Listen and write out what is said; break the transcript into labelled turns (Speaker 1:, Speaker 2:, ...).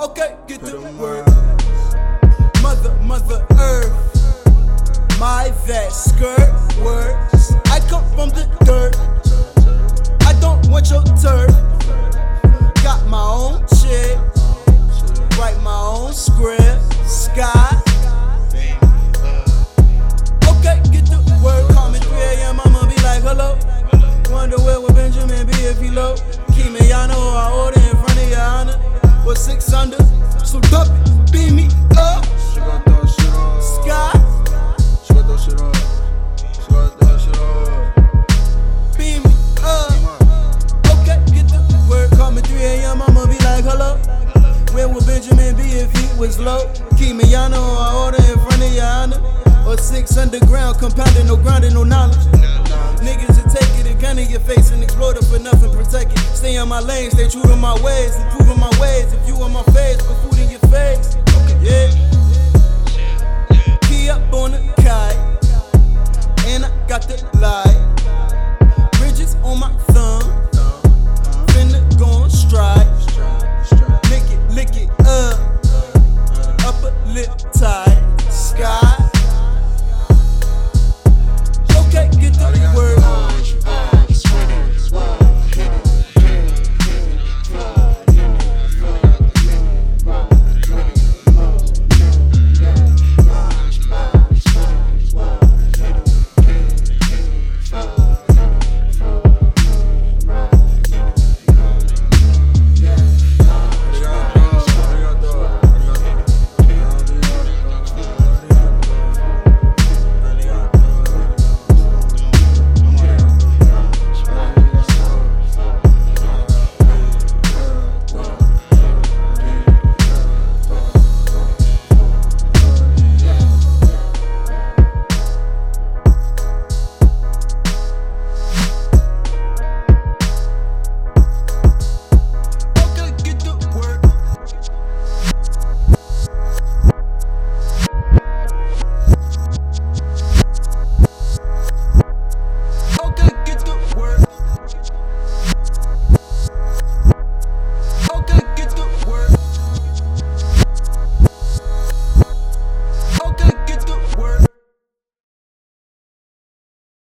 Speaker 1: Okay, get the word. Mother, Mother Earth. Was low? Kimiano I order in front of your honor. Or six underground, compounding, no grounding, no knowledge. Niggas will take it and gun in your face and exploit it for nothing, protect it. Stay on my lane, stay true to my ways, improving my ways. If you on my face, put